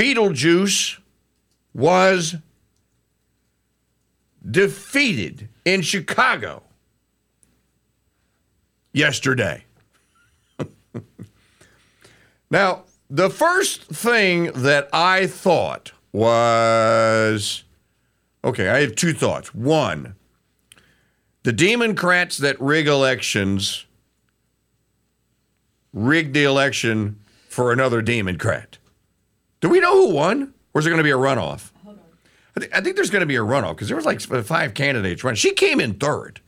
Beetlejuice was defeated in Chicago yesterday. now, the first thing that I thought was okay, I have two thoughts. One, the Democrats that rig elections rigged the election for another Democrat. Do we know who won? Or is it going to be a runoff? I, th- I think there's going to be a runoff because there was like five candidates running. She came in third.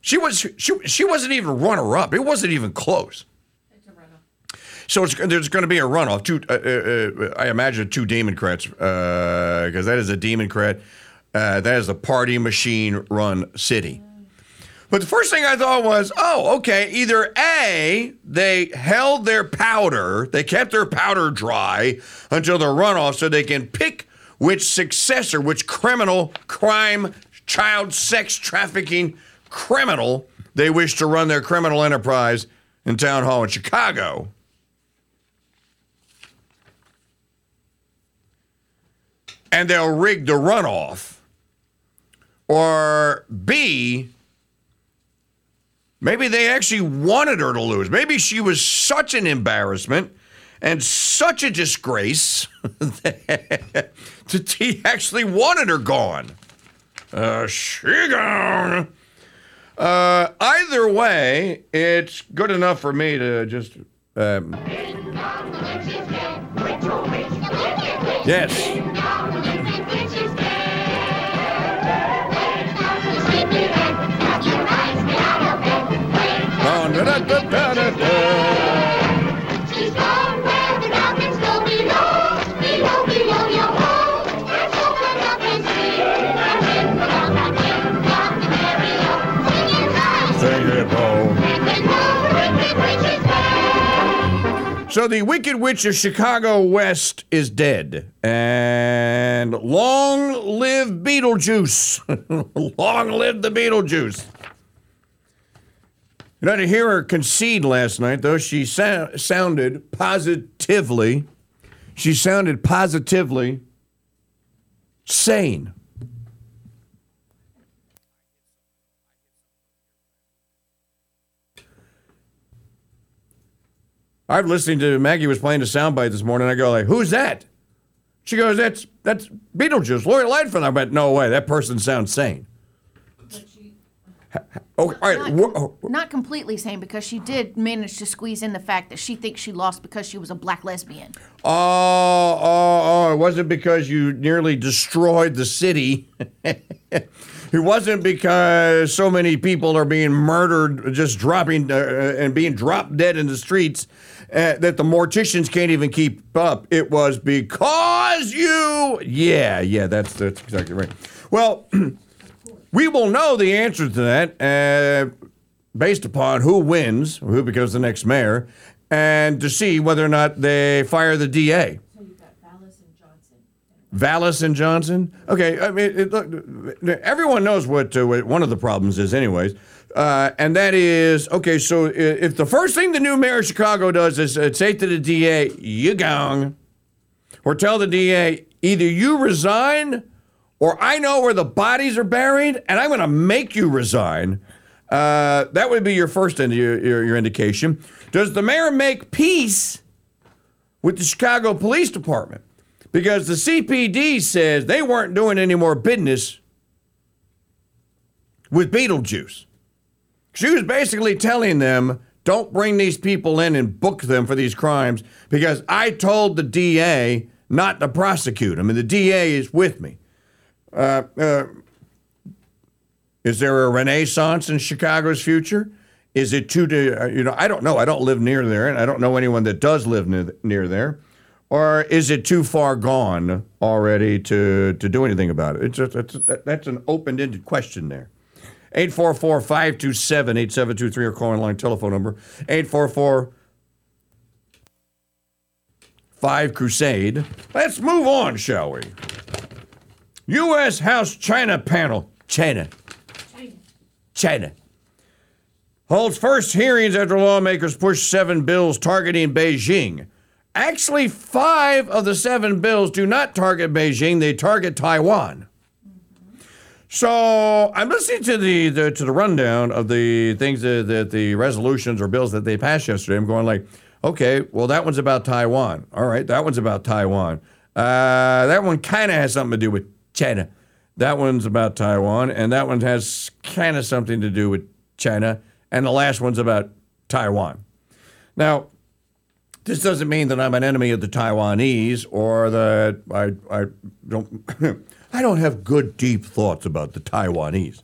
She was she she wasn't even runner up. It wasn't even close. So it's, there's going to be a runoff. Two, uh, uh, uh, I imagine two Democrats because that is a Democrat. Uh, that is a party machine run city. But the first thing I thought was, oh, okay, either A, they held their powder, they kept their powder dry until the runoff so they can pick which successor, which criminal, crime, child sex trafficking criminal they wish to run their criminal enterprise in town hall in Chicago. And they'll rig the runoff. Or B, maybe they actually wanted her to lose. Maybe she was such an embarrassment and such a disgrace that he actually wanted her gone. Uh, she gone. Uh, either way, it's good enough for me to just. Um, yes. She's gone where the go below, below, below your home. Let's open up and see. Singing high, Sing it. So the Wicked Witch of Chicago West is dead. And long live Beetlejuice. long live the Beetlejuice. You know, to hear her concede last night, though, she sa- sounded positively, she sounded positively sane. I'm listening to Maggie was playing a soundbite this morning. I go like, "Who's that?" She goes, "That's that's Beetlejuice, Lori Lightfoot." I went, "No way, that person sounds sane." Oh, all right. Not, oh, not completely sane because she did manage to squeeze in the fact that she thinks she lost because she was a black lesbian. Oh, oh, oh, it wasn't because you nearly destroyed the city. it wasn't because so many people are being murdered, just dropping uh, and being dropped dead in the streets uh, that the morticians can't even keep up. It was because you. Yeah, yeah, that's, that's exactly right. Well, we will know the answer to that uh, based upon who wins, who becomes the next mayor, and to see whether or not they fire the DA. So you've got Vallas and Johnson. Vallas and Johnson. Okay, I mean, it, look, everyone knows what, uh, what one of the problems is, anyways, uh, and that is okay. So if the first thing the new mayor of Chicago does is uh, say to the DA, "You gone," or tell the DA, either you resign, or I know where the bodies are buried, and I'm going to make you resign. Uh, that would be your first your, your indication. Does the mayor make peace with the Chicago Police Department? Because the CPD says they weren't doing any more business with Beetlejuice. She was basically telling them, don't bring these people in and book them for these crimes because I told the DA not to prosecute them, and the DA is with me. Uh, uh, is there a renaissance in Chicago's future? Is it too, uh, you know, I don't know. I don't live near there, and I don't know anyone that does live near, near there. Or is it too far gone already to, to do anything about it? It's just, it's, that's an open ended question there. 844 527 8723, or calling line telephone number 844 5 Crusade. Let's move on, shall we? U.S. House China panel. China. China. Holds first hearings after lawmakers push seven bills targeting Beijing actually, five of the seven bills do not target Beijing, they target Taiwan. So I'm listening to the, the to the rundown of the things that, that the resolutions or bills that they passed yesterday. I'm going like, okay, well that one's about Taiwan. All right, that one's about Taiwan. Uh, that one kind of has something to do with China. That one's about Taiwan, and that one has kind of something to do with China, and the last one's about Taiwan. Now, this doesn't mean that I'm an enemy of the Taiwanese or that I, I don't I don't have good deep thoughts about the Taiwanese.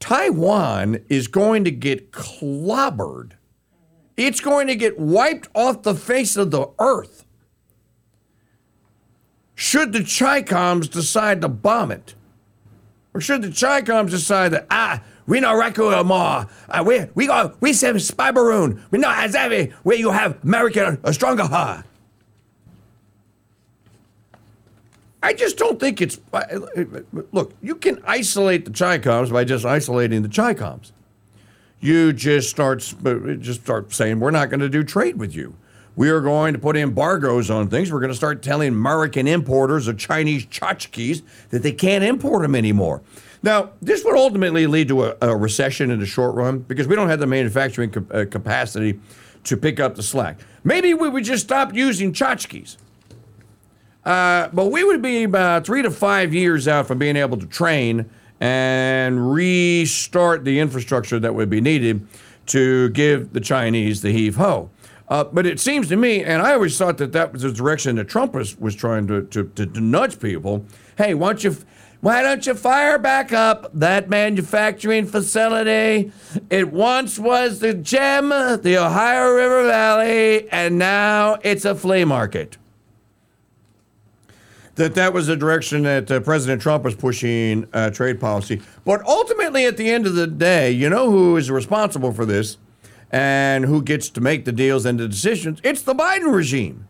Taiwan is going to get clobbered. It's going to get wiped off the face of the earth. Should the Chicoms decide to bomb it? Or should the Chicoms decide that, ah, we no record more. Uh, we we go we send spy balloon. We know every where you have American a stronger heart. I just don't think it's. Look, you can isolate the Chicoms by just isolating the Chicoms. You just start just start saying we're not going to do trade with you. We are going to put embargoes on things. We're going to start telling American importers of Chinese tchotchkes that they can't import them anymore. Now, this would ultimately lead to a, a recession in the short run because we don't have the manufacturing uh, capacity to pick up the slack. Maybe we would just stop using tchotchkes. Uh, but we would be about three to five years out from being able to train and restart the infrastructure that would be needed to give the Chinese the heave ho. Uh, but it seems to me, and I always thought that that was the direction that Trump was, was trying to, to, to, to nudge people. Hey, why don't you why don't you fire back up that manufacturing facility? It once was the gem, the Ohio River Valley, and now it's a flea market that that was the direction that uh, President Trump was pushing uh, trade policy. But ultimately, at the end of the day, you know who is responsible for this and who gets to make the deals and the decisions? It's the Biden regime.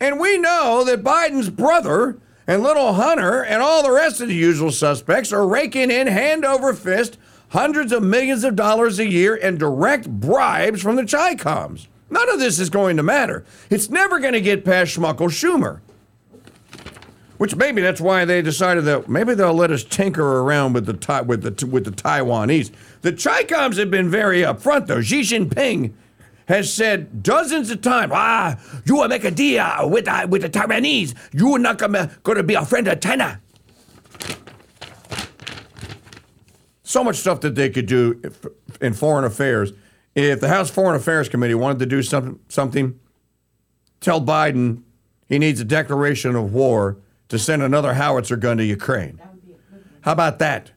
And we know that Biden's brother and little Hunter and all the rest of the usual suspects are raking in hand over fist hundreds of millions of dollars a year in direct bribes from the Chicoms. None of this is going to matter. It's never going to get past Schmuckle Schumer. Which maybe that's why they decided that maybe they'll let us tinker around with the with the with the Taiwanese. The Chicoms have been very upfront though. Xi Jinping has said dozens of times, ah, you will make a deal with uh, with the Taiwanese. You are not gonna, gonna be a friend of China. So much stuff that they could do in foreign affairs. If the House Foreign Affairs Committee wanted to do something, tell Biden he needs a declaration of war to send another howitzer gun to Ukraine. How about that?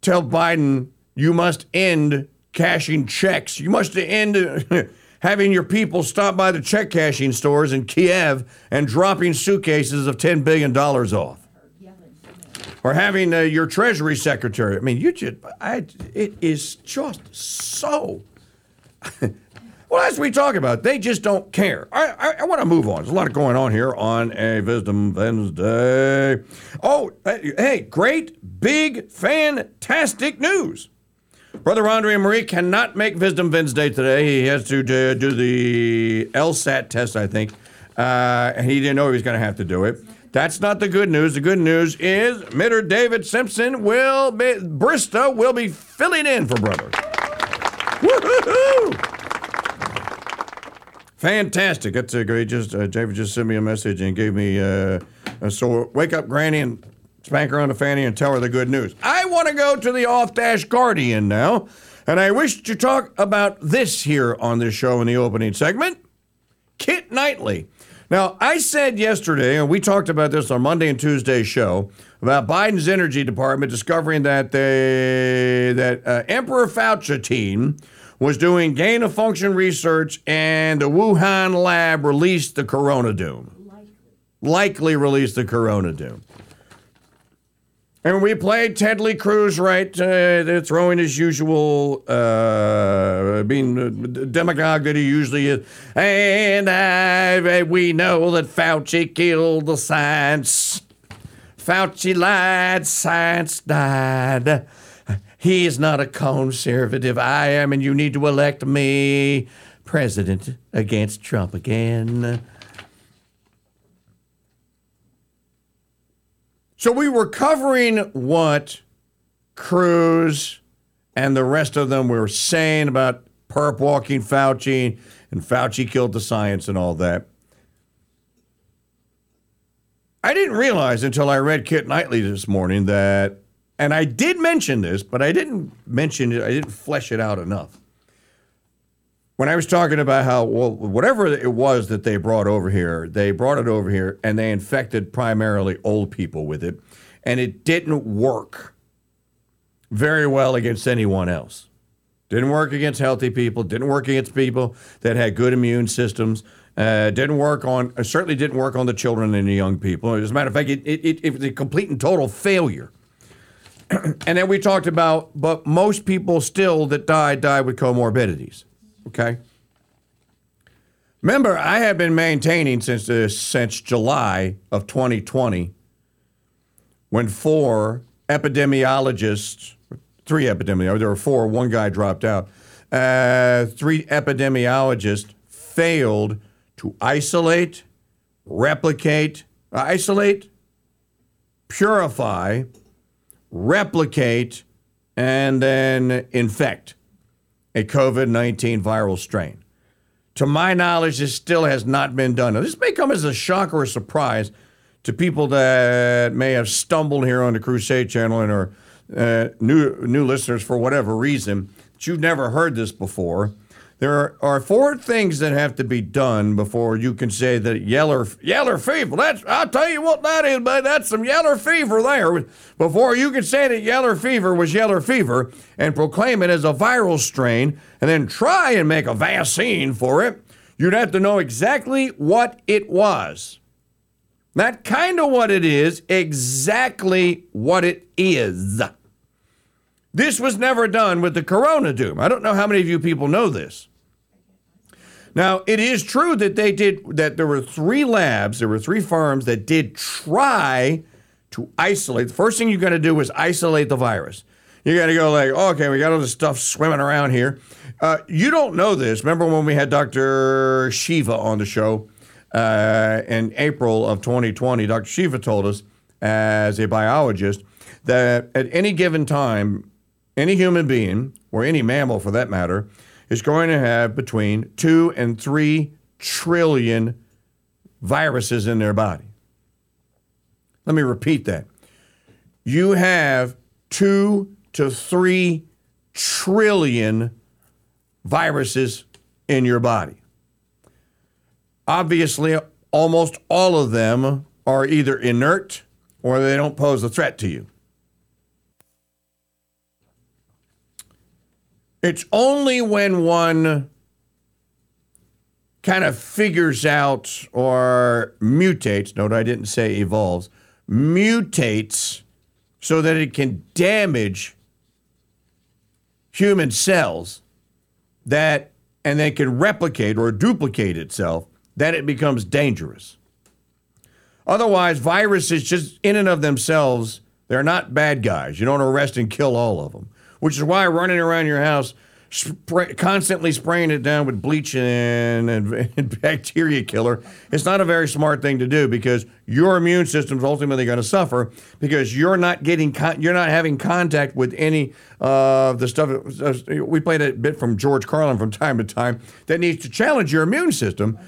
Tell Biden you must end cashing checks. You must end having your people stop by the check cashing stores in Kiev and dropping suitcases of $10 billion off. Or having uh, your Treasury Secretary. I mean, you just, I, it is just so. well, as we talk about, they just don't care. I, I, I want to move on. There's a lot going on here on a Wisdom Wednesday. Oh, hey, great, big, fantastic news. Brother Andre Marie cannot make Wisdom Wednesday today. He has to do, do the LSAT test, I think. Uh, and he didn't know he was going to have to do it. That's not the good news. The good news is Mitter David Simpson will be, Bristow will be filling in for brother. Fantastic. That's a great. Just uh, David just sent me a message and gave me. Uh, uh, so wake up, Granny, and spank her on the fanny and tell her the good news. I want to go to the off dash Guardian now, and I wish to talk about this here on this show in the opening segment. Kit Knightley. Now, I said yesterday, and we talked about this on Monday and Tuesday's show, about Biden's Energy Department discovering that they that uh, Emperor Fauci team was doing gain of function research, and the Wuhan lab released the Corona Doom. Likely, Likely released the Corona Doom. And we played Ted Lee Cruz, right? Uh, throwing his usual, uh, being the demagogue that he usually is. And I, we know that Fauci killed the science. Fauci lied, science died. He is not a conservative. I am, and you need to elect me. president against Trump again. So we were covering what Cruz and the rest of them were saying about perp walking Fauci and Fauci killed the science and all that. I didn't realize until I read Kit Knightley this morning that, and I did mention this, but I didn't mention it, I didn't flesh it out enough. When I was talking about how, well, whatever it was that they brought over here, they brought it over here and they infected primarily old people with it, and it didn't work very well against anyone else. Didn't work against healthy people. Didn't work against people that had good immune systems. Uh, didn't work on. Uh, certainly didn't work on the children and the young people. As a matter of fact, it, it, it, it was a complete and total failure. and then we talked about, but most people still that die die with comorbidities. Okay. Remember, I have been maintaining since uh, since July of 2020, when four epidemiologists three epidemiologists. There were four. One guy dropped out. Uh, three epidemiologists failed to isolate, replicate, isolate, purify, replicate, and then infect a COVID 19 viral strain. To my knowledge, this still has not been done. Now, this may come as a shock or a surprise to people that may have stumbled here on the Crusade Channel and are uh, new new listeners for whatever reason that you've never heard this before. There are, four things that have to be done before you can say that yeller yeller fever. That's I'll tell you what that is, but that's some yeller fever there. Before you can say that yeller fever was yeller fever and proclaim it as a viral strain, and then try and make a vaccine for it, you'd have to know exactly what it was. Not kind of what it is, exactly what it is. This was never done with the Corona Doom. I don't know how many of you people know this. Now, it is true that they did, that there were three labs, there were three firms that did try to isolate. The first thing you got to do is isolate the virus. You got to go like, oh, okay, we got all this stuff swimming around here. Uh, you don't know this. Remember when we had Dr. Shiva on the show? uh, in April of 2020, Dr. Shiva told us, as a biologist, that at any given time, any human being, or any mammal for that matter, is going to have between two and three trillion viruses in their body. Let me repeat that. You have two to three trillion viruses in your body. Obviously, almost all of them are either inert or they don't pose a threat to you. It's only when one kind of figures out or mutates, note I didn't say evolves, mutates so that it can damage human cells that and then can replicate or duplicate itself that it becomes dangerous. Otherwise, viruses just in and of themselves, they're not bad guys. You don't arrest and kill all of them, which is why running around your house, spray, constantly spraying it down with bleach and, and, and bacteria killer, it's not a very smart thing to do because your immune system's ultimately going to suffer because you're not getting con- you're not having contact with any of the stuff. uh, We played a bit from George Carlin from time to time that needs to challenge your immune system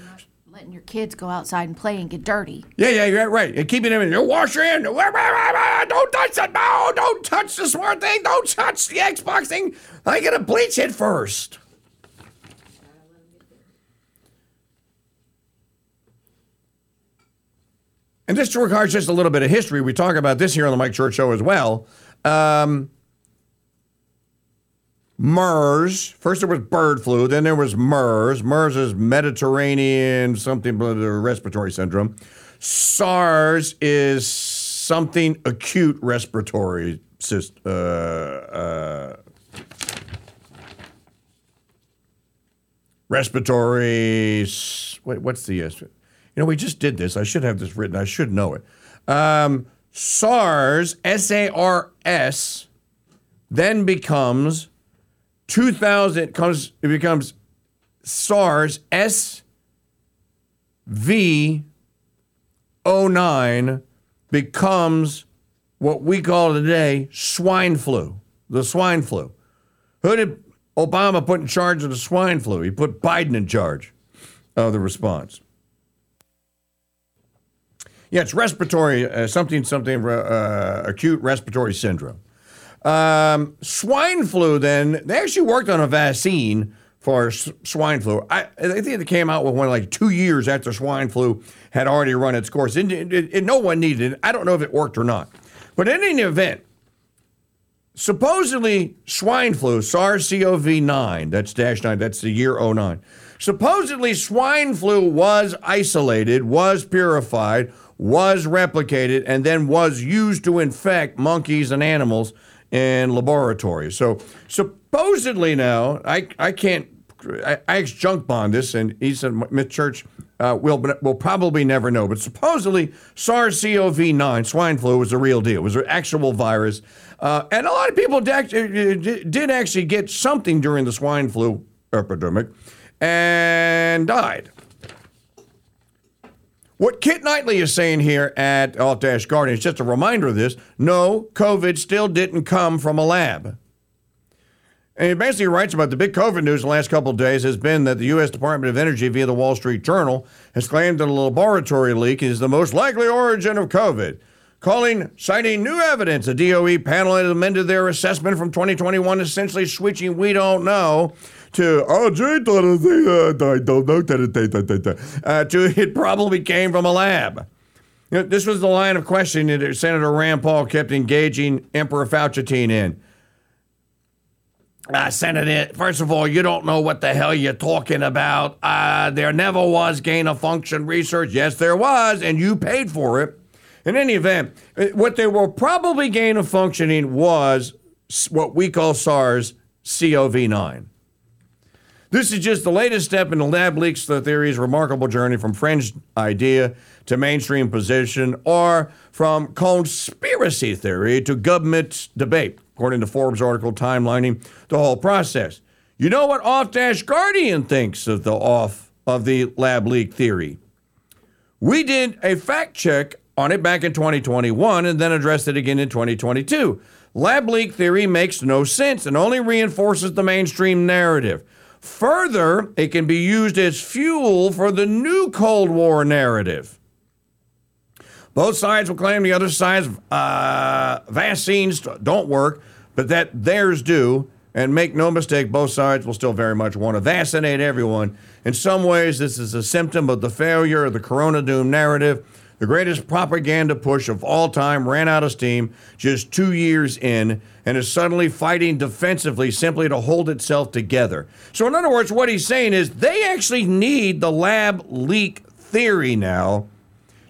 Letting your kids go outside and play and get dirty. Yeah, yeah, you're right. And keeping them in. You wash your hands. Don't touch it. No, don't touch the smart thing. Don't touch the Xbox thing. I get a bleach it first. And this regards just a little bit of history. We talk about this here on the Mike Church Show as well. Um, MERS. First there was bird flu, then there was MERS. MERS is Mediterranean something respiratory syndrome. SARS is something acute respiratory system. Uh, uh, respiratory. Wait, what's the? uh, You know, we just did this. I should have this written. I should know it. Um, SARS, S A R S, then becomes 2000 comes it becomes SARS SV09 becomes what we call today swine flu, the swine flu. Who did Obama put in charge of the swine flu? He put Biden in charge of the response. Yeah, it's respiratory, uh, something, something, uh, acute respiratory syndrome. Um, swine flu, then, they actually worked on a vaccine for s- swine flu. I, I think they came out with one like two years after swine flu had already run its course. And no one needed it. I don't know if it worked or not. But in any event, supposedly swine flu, SARS CoV 9, that's dash 9, that's the year 09. Supposedly swine flu was isolated, was purified, was replicated, and then was used to infect monkeys and animals in laboratories. So supposedly now, I, I can't, I, I Junk Bond this, and he said, Miss Church, uh, we'll, we'll probably never know. But supposedly SARS CoV 9, swine flu, was a real deal. It was an actual virus. Uh, and a lot of people did, did actually get something during the swine flu epidemic and died. What Kit Knightley is saying here at Alt Dash Guardian is just a reminder of this. No, COVID still didn't come from a lab. And he basically writes about the big COVID news the last couple of days has been that the U.S. Department of Energy, via the Wall Street Journal, has claimed that a laboratory leak is the most likely origin of COVID. Calling, citing new evidence, the DOE panel had amended their assessment from 2021, essentially switching "we don't know" to "oh, it, uh, I don't know that it, da, da, da, da," uh, to it probably came from a lab. You know, this was the line of questioning that Senator Rand Paul kept engaging Emperor Fauci in. Uh, Senator, first of all, you don't know what the hell you're talking about. Uh, there never was gain of function research. Yes, there was, and you paid for it. In any event, uh, what they were probably gain of functioning was what we call SARS CoV 9. This is just the latest step in the lab leaks theory's remarkable journey from fringe idea to mainstream position or from conspiracy theory to government debate, according to Forbes article timelining the whole process. You know what Off Dash Guardian thinks of the off of the lab leak theory? We did a fact check on it back in 2021 and then addressed it again in 2022. Lab leak theory makes no sense and only reinforces the mainstream narrative. Further, it can be used as fuel for the new Cold War narrative. Both sides will claim the other side's uh, vaccines don't work, but that theirs do. And make no mistake, both sides will still very much want to vaccinate everyone. In some ways, this is a symptom of the failure of the Corona Doom narrative. The greatest propaganda push of all time ran out of steam just two years in and is suddenly fighting defensively simply to hold itself together. So, in other words, what he's saying is they actually need the lab leak theory now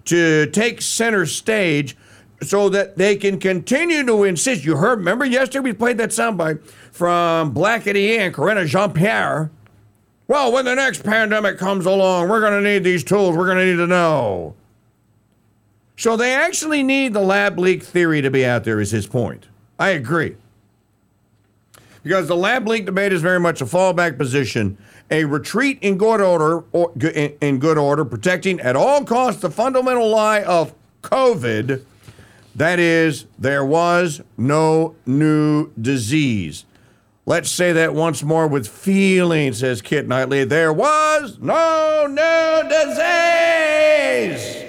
to take center stage so that they can continue to insist. You heard, remember yesterday we played that soundbite from Blackety and Corinna Jean Pierre. Well, when the next pandemic comes along, we're going to need these tools. We're going to need to know. So they actually need the lab leak theory to be out there, is his point. I agree. Because the lab leak debate is very much a fallback position, a retreat in good order, or, in, good order, protecting at all costs the fundamental lie of COVID. That is, there was no new disease. Let's say that once more with feeling, says Kit Knightley. There was no new disease.